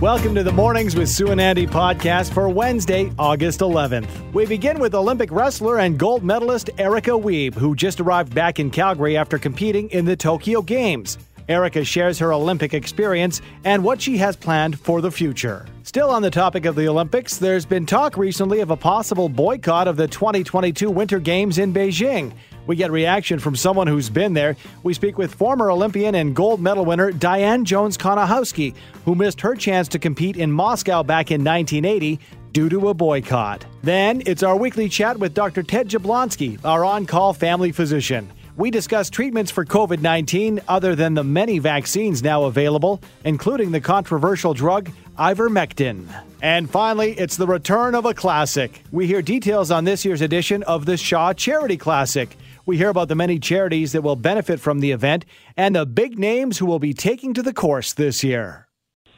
Welcome to the Mornings with Sue and Andy podcast for Wednesday, August 11th. We begin with Olympic wrestler and gold medalist Erica Wiebe, who just arrived back in Calgary after competing in the Tokyo Games. Erica shares her Olympic experience and what she has planned for the future. Still on the topic of the Olympics, there's been talk recently of a possible boycott of the 2022 Winter Games in Beijing. We get reaction from someone who's been there. We speak with former Olympian and gold medal winner Diane Jones Konihowski, who missed her chance to compete in Moscow back in 1980 due to a boycott. Then it's our weekly chat with Dr. Ted Jablonski, our on call family physician. We discuss treatments for COVID 19 other than the many vaccines now available, including the controversial drug ivermectin. And finally, it's the return of a classic. We hear details on this year's edition of the Shaw Charity Classic. We hear about the many charities that will benefit from the event and the big names who will be taking to the course this year.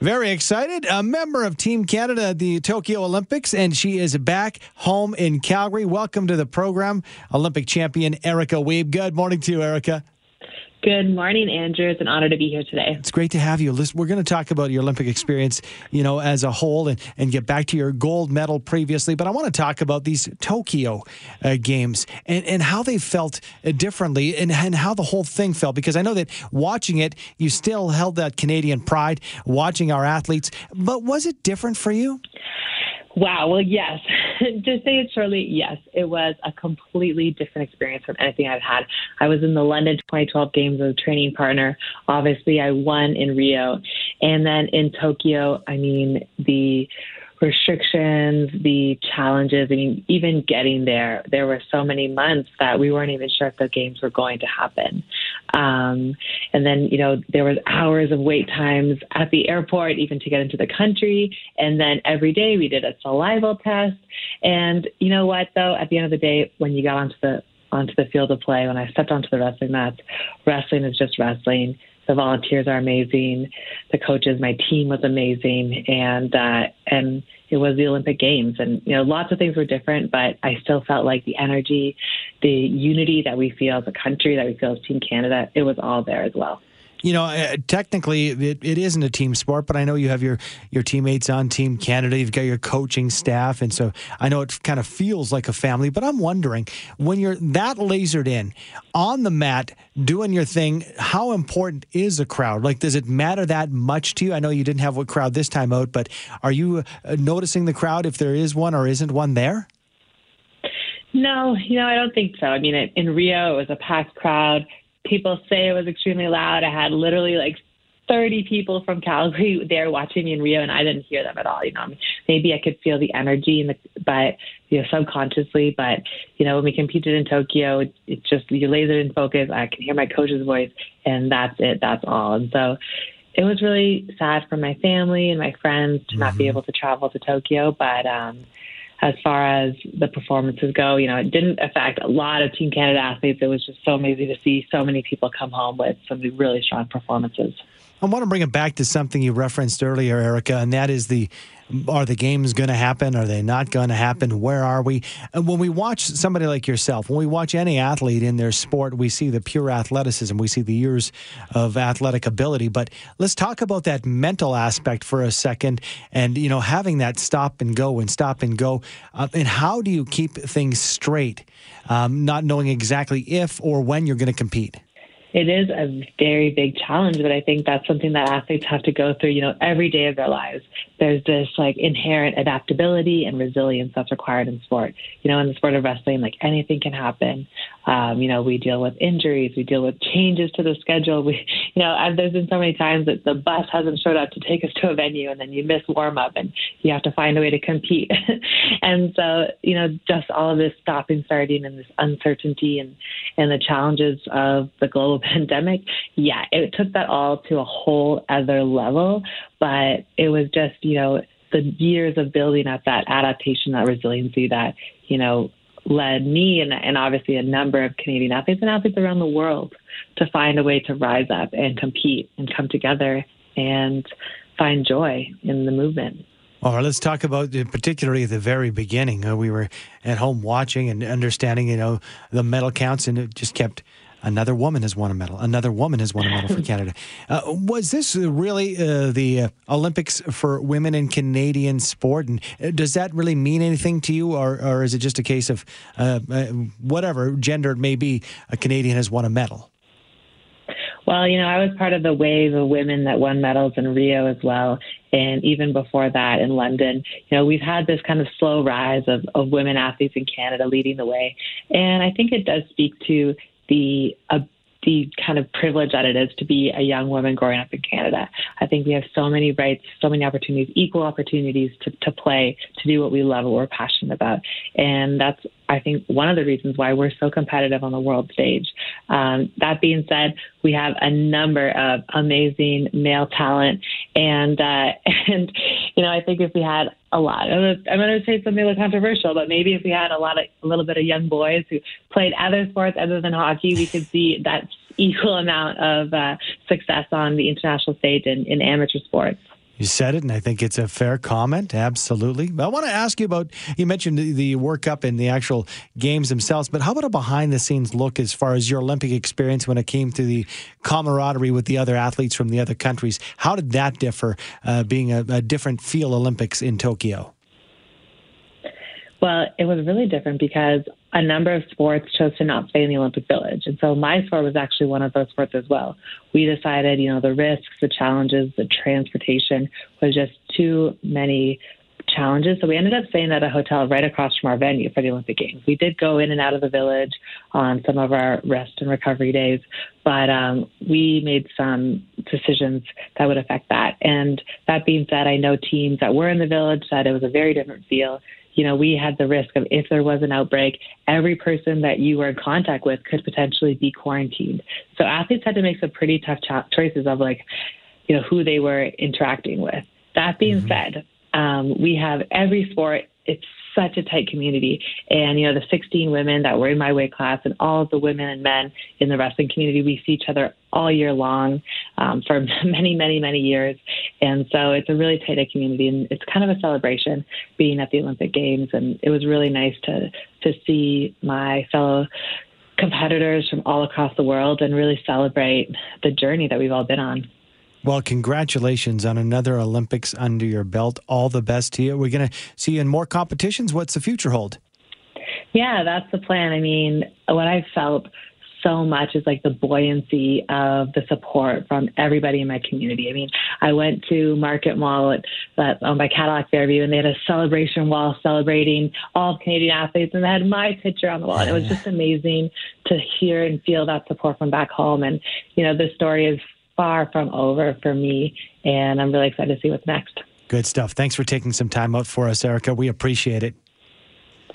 Very excited. A member of Team Canada at the Tokyo Olympics, and she is back home in Calgary. Welcome to the program, Olympic champion Erica Wiebe. Good morning to you, Erica. Good morning, Andrew. It's an honor to be here today. It's great to have you. Listen, we're going to talk about your Olympic experience, you know, as a whole and, and get back to your gold medal previously. But I want to talk about these Tokyo uh, games and, and how they felt uh, differently and, and how the whole thing felt. Because I know that watching it, you still held that Canadian pride watching our athletes. But was it different for you? Wow. Well, yes. to say it shortly, yes, it was a completely different experience from anything I've had. I was in the London 2012 Games as a training partner. Obviously, I won in Rio. And then in Tokyo, I mean, the restrictions, the challenges. I mean, even getting there, there were so many months that we weren't even sure if the games were going to happen. Um, and then, you know, there was hours of wait times at the airport, even to get into the country. And then every day we did a saliva test. And you know what, though, at the end of the day, when you got onto the onto the field of play, when I stepped onto the wrestling mats, wrestling is just wrestling the volunteers are amazing. The coaches, my team was amazing, and uh, and it was the Olympic Games, and you know lots of things were different, but I still felt like the energy, the unity that we feel as a country, that we feel as Team Canada, it was all there as well you know, uh, technically it, it isn't a team sport, but I know you have your, your teammates on Team Canada. You've got your coaching staff. And so I know it kind of feels like a family, but I'm wondering when you're that lasered in on the mat doing your thing, how important is a crowd? Like, does it matter that much to you? I know you didn't have a crowd this time out, but are you uh, noticing the crowd if there is one or isn't one there? No, you know, I don't think so. I mean, in Rio, it was a packed crowd people say it was extremely loud. I had literally like 30 people from Calgary there watching me in Rio, and I didn't hear them at all. You know, maybe I could feel the energy, in the, but you know, subconsciously. But you know, when we competed in Tokyo, it, it's just you're laser in focus. I can hear my coach's voice, and that's it. That's all. And so, it was really sad for my family and my friends to mm-hmm. not be mm-hmm. able to travel to Tokyo, but. um as far as the performances go. You know, it didn't affect a lot of Team Canada athletes. It was just so amazing to see so many people come home with some really strong performances. I want to bring it back to something you referenced earlier, Erica, and that is the are the games going to happen? Are they not going to happen? Where are we? And when we watch somebody like yourself, when we watch any athlete in their sport, we see the pure athleticism. We see the years of athletic ability. But let's talk about that mental aspect for a second and, you know, having that stop and go and stop and go. Uh, and how do you keep things straight, um, not knowing exactly if or when you're going to compete? It is a very big challenge, but I think that's something that athletes have to go through, you know, every day of their lives. There's this like inherent adaptability and resilience that's required in sport. You know, in the sport of wrestling, like anything can happen. Um, you know, we deal with injuries, we deal with changes to the schedule. We, you know, I've, there's been so many times that the bus hasn't showed up to take us to a venue, and then you miss warm up, and you have to find a way to compete. and so, you know, just all of this stopping, starting, and this uncertainty, and and the challenges of the global pandemic, yeah, it took that all to a whole other level. But it was just, you know, the years of building up that adaptation, that resiliency that, you know, led me and, and obviously a number of Canadian athletes and athletes around the world to find a way to rise up and compete and come together and find joy in the movement. All right, let's talk about uh, particularly at the very beginning. Uh, we were at home watching and understanding, you know, the medal counts, and it just kept another woman has won a medal. Another woman has won a medal for Canada. Uh, was this really uh, the uh, Olympics for women in Canadian sport? And uh, does that really mean anything to you, or, or is it just a case of whatever gender it may be, a Canadian has won a medal? Well, you know, I was part of the wave of women that won medals in Rio as well. And even before that in London, you know, we've had this kind of slow rise of, of women athletes in Canada leading the way. And I think it does speak to the uh, the kind of privilege that it is to be a young woman growing up in Canada. I think we have so many rights, so many opportunities, equal opportunities to, to play, to do what we love, what we're passionate about. And that's, I think, one of the reasons why we're so competitive on the world stage. Um, that being said, we have a number of amazing male talent. And, uh, and, you know, I think if we had a lot, I'm going to say something a little controversial, but maybe if we had a lot of, a little bit of young boys who played other sports other than hockey, we could see that equal amount of uh, success on the international stage in, in amateur sports. You said it, and I think it's a fair comment. Absolutely. I want to ask you about you mentioned the workup and the actual games themselves, but how about a behind the scenes look as far as your Olympic experience when it came to the camaraderie with the other athletes from the other countries? How did that differ, uh, being a, a different feel Olympics in Tokyo? Well, it was really different because a number of sports chose to not stay in the Olympic Village. And so my sport was actually one of those sports as well. We decided, you know, the risks, the challenges, the transportation was just too many challenges. So we ended up staying at a hotel right across from our venue for the Olympic Games. We did go in and out of the village on some of our rest and recovery days, but um, we made some decisions that would affect that. And that being said, I know teams that were in the village said it was a very different feel you know, we had the risk of if there was an outbreak, every person that you were in contact with could potentially be quarantined. So athletes had to make some pretty tough cho- choices of like, you know, who they were interacting with. That being mm-hmm. said, um, we have every sport. It's such a tight community. And, you know, the 16 women that were in my weight class and all of the women and men in the wrestling community, we see each other all year long um, for many, many, many years. And so it's a really tight knit community and it's kind of a celebration being at the Olympic Games. And it was really nice to, to see my fellow competitors from all across the world and really celebrate the journey that we've all been on. Well, congratulations on another Olympics under your belt. All the best to you. We're going to see you in more competitions. What's the future hold? Yeah, that's the plan. I mean, what I felt so much is like the buoyancy of the support from everybody in my community. I mean, I went to Market Mall at, that owned by Cadillac Fairview, and they had a celebration wall celebrating all Canadian athletes, and they had my picture on the wall. And it was just amazing to hear and feel that support from back home. And you know, the story is far from over for me, and I'm really excited to see what's next. Good stuff. Thanks for taking some time out for us, Erica. We appreciate it.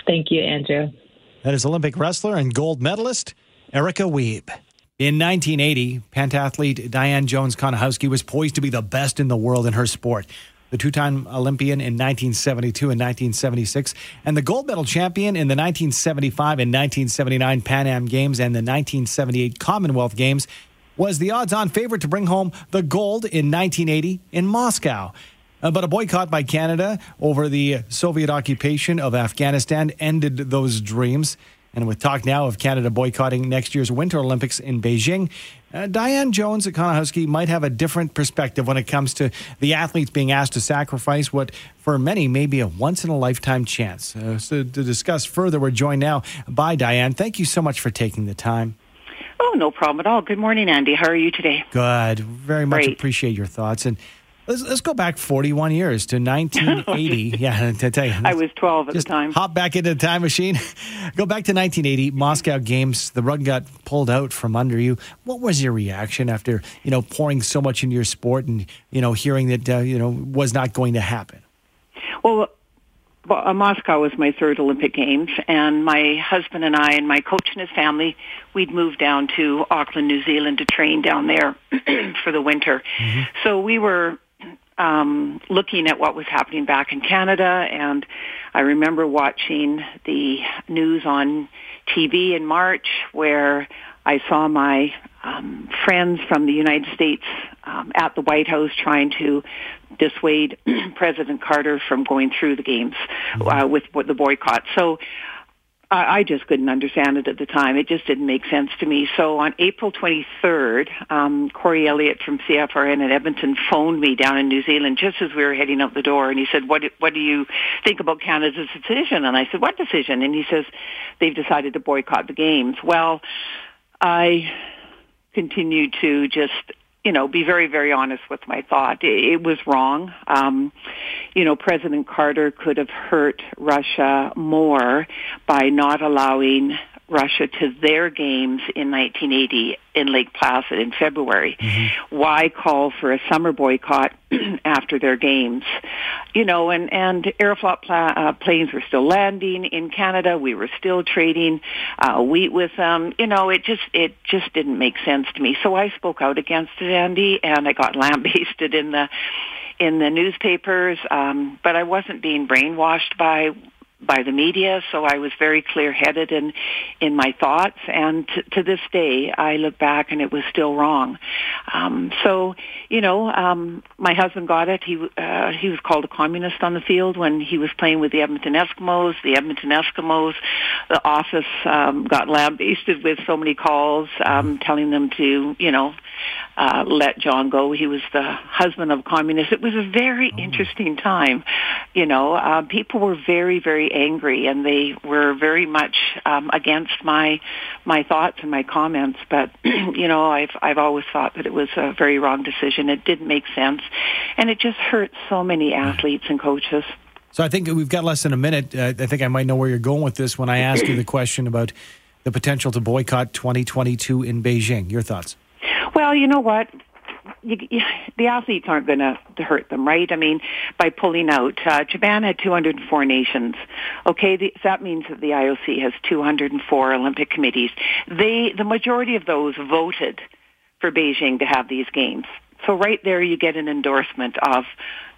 Thank you, Andrew. That is Olympic wrestler and gold medalist Erica Wiebe. In 1980, pentathlete Diane Jones Konihowski was poised to be the best in the world in her sport. The two time Olympian in 1972 and 1976, and the gold medal champion in the 1975 and 1979 Pan Am Games and the 1978 Commonwealth Games was the odds on favorite to bring home the gold in 1980 in Moscow. Uh, but a boycott by Canada over the Soviet occupation of Afghanistan ended those dreams. And with talk now of Canada boycotting next year's Winter Olympics in Beijing, uh, Diane Jones at Konihowski might have a different perspective when it comes to the athletes being asked to sacrifice what, for many, may be a once in a lifetime chance. Uh, so, to discuss further, we're joined now by Diane. Thank you so much for taking the time. Oh, no problem at all. Good morning, Andy. How are you today? Good. Very much Great. appreciate your thoughts. And let's, let's go back 41 years to 1980. yeah, to tell you. I was 12 at the time. Hop back into the time machine. go back to 1980, Moscow Games. The rug got pulled out from under you. What was your reaction after, you know, pouring so much into your sport and, you know, hearing that, uh, you know, was not going to happen? Well, well, uh, Moscow was my third Olympic Games, and my husband and I and my coach and his family, we'd moved down to Auckland, New Zealand to train down there for the winter. Mm-hmm. So we were um, looking at what was happening back in Canada, and I remember watching the news on TV in March where I saw my um, friends from the United States um, at the White House trying to dissuade President Carter from going through the games mm-hmm. uh, with the boycott. So I, I just couldn't understand it at the time. It just didn't make sense to me. So on April 23rd, um, Corey Elliott from CFRN in Edmonton phoned me down in New Zealand just as we were heading out the door, and he said, "What what do you think about Canada's decision?" And I said, "What decision?" And he says, "They've decided to boycott the games." Well, I continued to just you know, be very, very honest with my thought. It, was wrong. Um, you know, President Carter could have hurt Russia more by not allowing Russia to their games in 1980 in Lake Placid in February. Mm-hmm. Why call for a summer boycott after their games? You know, and and Aeroflot pla- uh, planes were still landing in Canada. We were still trading uh, wheat with them. You know, it just it just didn't make sense to me. So I spoke out against it, Andy, and I got lambasted in the in the newspapers, um, but I wasn't being brainwashed by by the media, so I was very clear-headed in in my thoughts. And t- to this day, I look back and it was still wrong. Um, so, you know, um, my husband got it. He uh, he was called a communist on the field when he was playing with the Edmonton Eskimos. The Edmonton Eskimos, the office um, got lambasted with so many calls um, telling them to, you know, uh, let John go. He was the husband of a communist. It was a very oh. interesting time. You know, uh, people were very, very angry, and they were very much um, against my my thoughts and my comments. But you know, I've I've always thought that it was a very wrong decision. It didn't make sense, and it just hurt so many athletes and coaches. So I think we've got less than a minute. Uh, I think I might know where you're going with this when I ask you the question about the potential to boycott 2022 in Beijing. Your thoughts? Well, you know what? You, you, the athletes aren't going to hurt them, right? I mean, by pulling out, uh, Japan had 204 nations. Okay, the, that means that the IOC has 204 Olympic committees. They, the majority of those voted for Beijing to have these games. So right there, you get an endorsement of,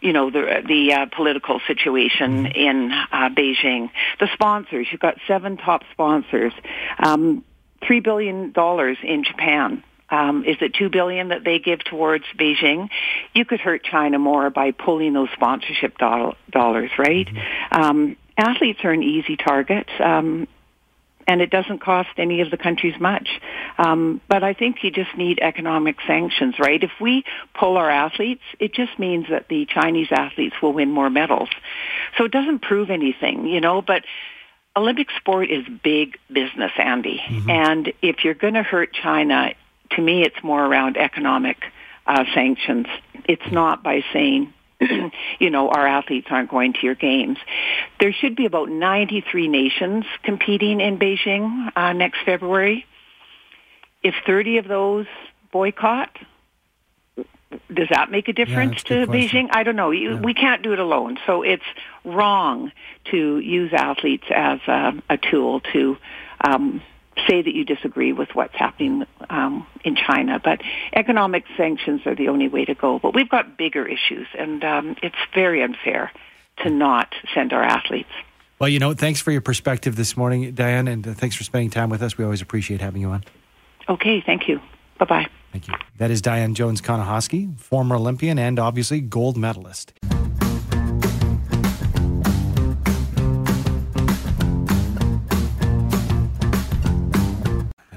you know, the the uh, political situation mm-hmm. in uh, Beijing. The sponsors, you've got seven top sponsors, um, three billion dollars in Japan um, is it two billion that they give towards Beijing? You could hurt China more by pulling those sponsorship do- dollars, right? Mm-hmm. Um, athletes are an easy target. Um, and it doesn't cost any of the countries much. Um, but I think you just need economic sanctions, right? If we pull our athletes, it just means that the Chinese athletes will win more medals. So it doesn't prove anything, you know, but Olympic sport is big business, Andy. Mm-hmm. And if you're going to hurt China, to me, it's more around economic uh, sanctions. It's not by saying, you know, our athletes aren't going to your games. There should be about 93 nations competing in Beijing uh, next February. If 30 of those boycott, does that make a difference yeah, to Beijing? I don't know. Yeah. We can't do it alone. So it's wrong to use athletes as a, a tool to um, say that you disagree with what's happening um, in China, but economic sanctions are the only way to go. But we've got bigger issues, and um, it's very unfair to not send our athletes. Well, you know, thanks for your perspective this morning, Diane, and uh, thanks for spending time with us. We always appreciate having you on. Okay, thank you. Bye bye. Thank you. That is Diane Jones Konihowski, former Olympian and obviously gold medalist.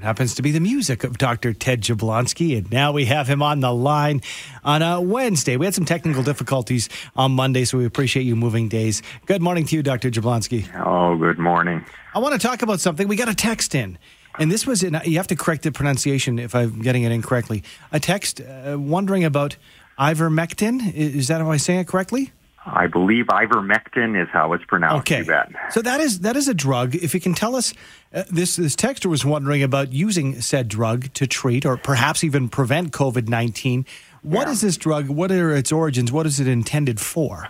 Happens to be the music of Dr. Ted Jablonski. And now we have him on the line on a Wednesday. We had some technical difficulties on Monday, so we appreciate you moving days. Good morning to you, Dr. Jablonski. Oh, good morning. I want to talk about something. We got a text in. And this was, in, you have to correct the pronunciation if I'm getting it incorrectly. A text uh, wondering about ivermectin. Is that, how I say it correctly? I believe ivermectin is how it's pronounced. Okay, so that is that is a drug. If you can tell us, uh, this this texter was wondering about using said drug to treat or perhaps even prevent COVID nineteen. What yeah. is this drug? What are its origins? What is it intended for?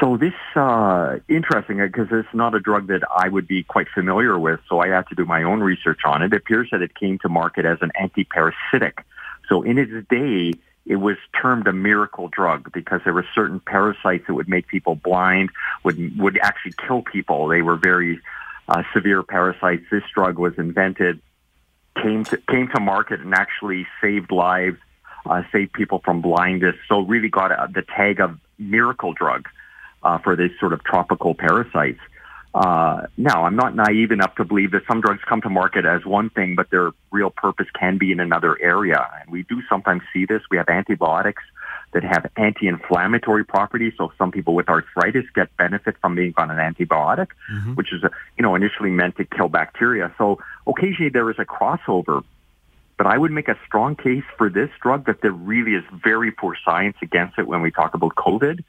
So this uh, interesting because it's not a drug that I would be quite familiar with. So I had to do my own research on it. It appears that it came to market as an antiparasitic. So in its day it was termed a miracle drug because there were certain parasites that would make people blind, would would actually kill people. They were very uh, severe parasites. This drug was invented, came to came to market, and actually saved lives uh, save people from blindness. So really got a, the tag of miracle drug uh, for these sort of tropical parasites. Uh, now, I'm not naive enough to believe that some drugs come to market as one thing, but their real purpose can be in another area. And we do sometimes see this. We have antibiotics that have anti-inflammatory properties. So some people with arthritis get benefit from being on an antibiotic, mm-hmm. which is, you know, initially meant to kill bacteria. So occasionally there is a crossover. But I would make a strong case for this drug that there really is very poor science against it when we talk about COVID,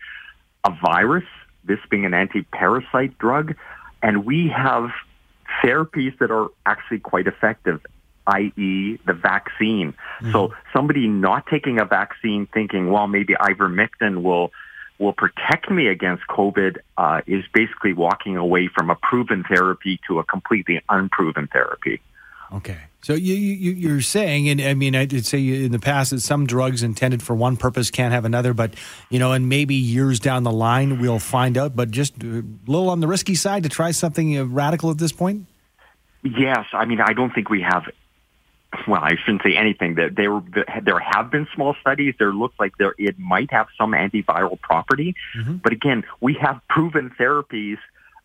a virus, this being an anti-parasite drug, and we have therapies that are actually quite effective i.e. the vaccine. Mm-hmm. So somebody not taking a vaccine thinking, well, maybe ivermectin will will protect me against COVID uh, is basically walking away from a proven therapy to a completely unproven therapy. Okay. So you, you you're saying, and I mean, I did say in the past that some drugs intended for one purpose can't have another, but you know, and maybe years down the line we'll find out. But just a little on the risky side to try something uh, radical at this point. Yes, I mean, I don't think we have well, I shouldn't say anything. That there there have been small studies. There looks like there it might have some antiviral property, mm-hmm. but again, we have proven therapies.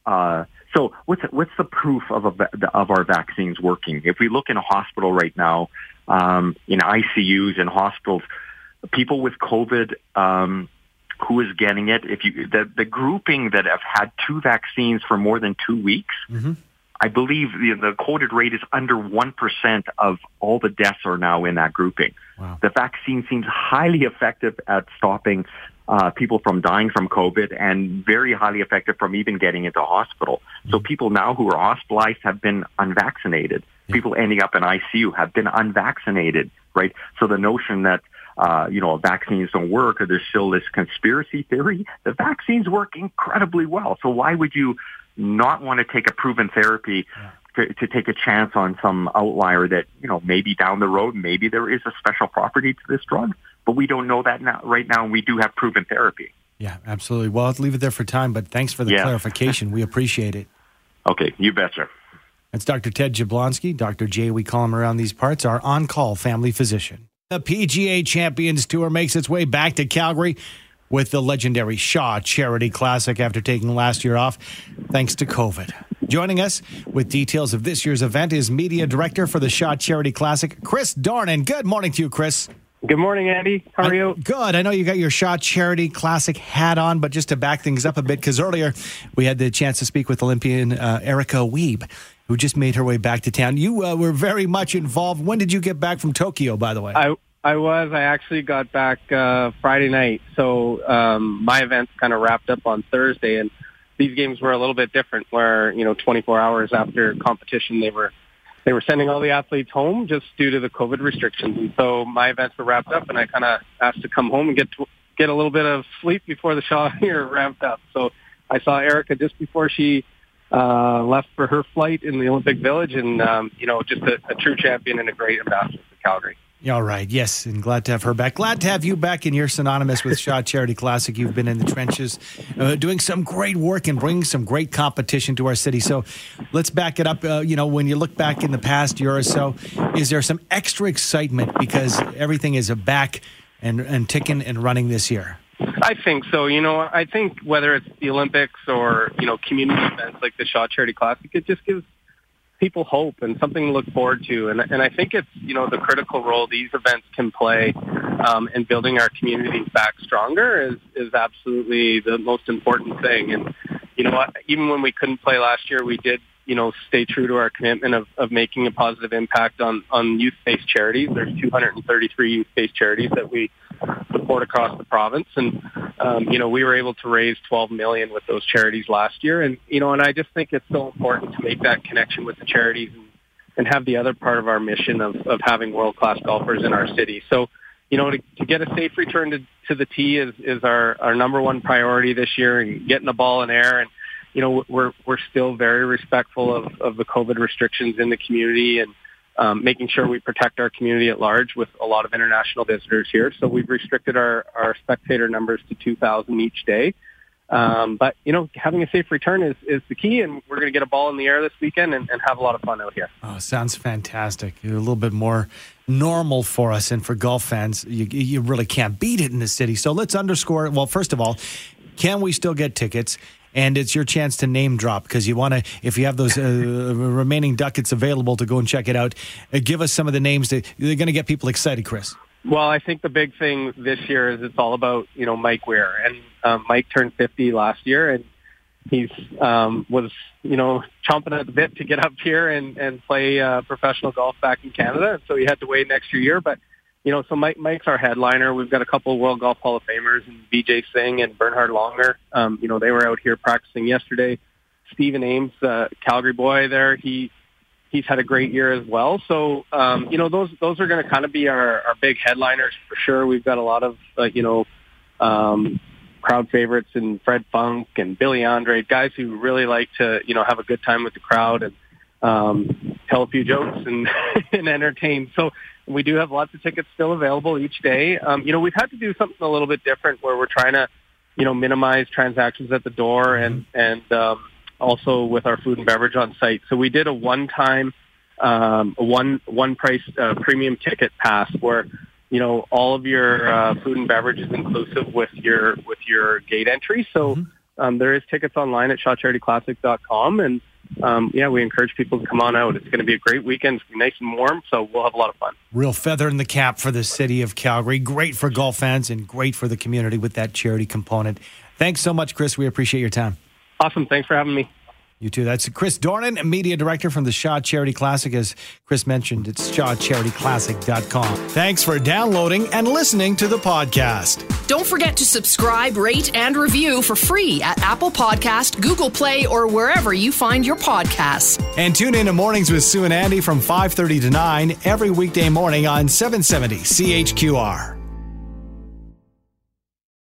Uh, so what's what's the proof of a, of our vaccines working? If we look in a hospital right now, um, in ICUs in hospitals, people with COVID. Um, who is getting it? If you the, the grouping that have had two vaccines for more than two weeks, mm-hmm I believe the, the quoted rate is under 1% of all the deaths are now in that grouping. Wow. The vaccine seems highly effective at stopping uh, people from dying from COVID and very highly effective from even getting into hospital. Mm-hmm. So people now who are hospitalized have been unvaccinated. People ending up in ICU have been unvaccinated, right? So the notion that uh, you know, vaccines don't work or there's still this conspiracy theory. The vaccines work incredibly well. So why would you not want to take a proven therapy to, to take a chance on some outlier that, you know, maybe down the road, maybe there is a special property to this drug, but we don't know that now, right now, and we do have proven therapy. Yeah, absolutely. Well, I'll leave it there for time, but thanks for the yeah. clarification. We appreciate it. Okay, you betcha. That's Dr. Ted Jablonski, Dr. J, we call him around these parts, our on call family physician. The PGA Champions Tour makes its way back to Calgary with the legendary Shaw Charity Classic after taking last year off thanks to COVID. Joining us with details of this year's event is Media Director for the Shaw Charity Classic, Chris Dornan. Good morning to you, Chris. Good morning, Andy. How are you? good. I know you got your Shaw Charity Classic hat on, but just to back things up a bit, because earlier we had the chance to speak with Olympian uh, Erica Wiebe, who just made her way back to town. You uh, were very much involved. When did you get back from Tokyo, by the way? I, I was. I actually got back uh, Friday night, so um, my events kind of wrapped up on Thursday, and these games were a little bit different. Where you know, 24 hours after competition, they were they were sending all the athletes home just due to the COVID restrictions, and so my events were wrapped up, and I kind of asked to come home and get to, get a little bit of sleep before the show here ramped up. So I saw Erica just before she uh, left for her flight in the Olympic Village, and um, you know, just a, a true champion and a great ambassador for Calgary. All right. Yes. And glad to have her back. Glad to have you back. And you're synonymous with Shaw Charity Classic. You've been in the trenches uh, doing some great work and bringing some great competition to our city. So let's back it up. Uh, you know, when you look back in the past year or so, is there some extra excitement because everything is a back and, and ticking and running this year? I think so. You know, I think whether it's the Olympics or, you know, community events like the Shaw Charity Classic, it just gives people hope and something to look forward to. And, and I think it's, you know, the critical role these events can play um, in building our communities back stronger is, is absolutely the most important thing. And, you know, even when we couldn't play last year, we did, you know, stay true to our commitment of, of making a positive impact on, on youth-based charities. There's 233 youth-based charities that we support across the province. And, um, you know, we were able to raise 12 million with those charities last year. And, you know, and I just think it's so important to make that connection with the charities and, and have the other part of our mission of, of having world-class golfers in our city. So, you know, to, to get a safe return to, to the tee is, is our, our number one priority this year and getting the ball in air. And, you know, we're, we're still very respectful of, of the COVID restrictions in the community and, um, making sure we protect our community at large with a lot of international visitors here. So we've restricted our, our spectator numbers to 2,000 each day. Um, but you know, having a safe return is, is the key, and we're going to get a ball in the air this weekend and, and have a lot of fun out here. Oh, sounds fantastic. A little bit more normal for us, and for golf fans, you, you really can't beat it in the city. So let's underscore. Well, first of all, can we still get tickets? And it's your chance to name drop because you want to, if you have those uh, remaining ducats available to go and check it out, uh, give us some of the names that they're going to get people excited, Chris. Well, I think the big thing this year is it's all about you know Mike Weir, and um, Mike turned 50 last year, and he's um, was you know chomping at the bit to get up here and and play uh, professional golf back in Canada, and so he had to wait an extra year. But you know, so Mike Mike's our headliner. We've got a couple of World Golf Hall of Famers, and Vijay Singh and Bernhard Langer. Um, you know, they were out here practicing yesterday. Stephen Ames, uh, Calgary boy, there he he's had a great year as well. So, um, you know, those those are going to kind of be our, our big headliners for sure. We've got a lot of, uh, you know, um, crowd favorites and Fred Funk and Billy Andrade, guys who really like to, you know, have a good time with the crowd and um, tell a few jokes and, and entertain. So we do have lots of tickets still available each day. Um, you know, we've had to do something a little bit different where we're trying to, you know, minimize transactions at the door and, and, um, also with our food and beverage on site. So we did a one-time, um, one one price uh, premium ticket pass where you know all of your uh, food and beverage is inclusive with your with your gate entry. So mm-hmm. um, there is tickets online at shawcharityclassic.com and. Um, yeah, we encourage people to come on out. It's going to be a great weekend. It's going to be nice and warm, so we'll have a lot of fun. Real feather in the cap for the city of Calgary. Great for golf fans and great for the community with that charity component. Thanks so much, Chris. We appreciate your time. Awesome. Thanks for having me. You too. That's Chris Dornan, media director from the Shaw Charity Classic. As Chris mentioned, it's shawcharityclassic.com. Thanks for downloading and listening to the podcast. Don't forget to subscribe, rate, and review for free at Apple Podcast, Google Play, or wherever you find your podcasts. And tune in to Mornings with Sue and Andy from 5.30 to 9 every weekday morning on 770 CHQR.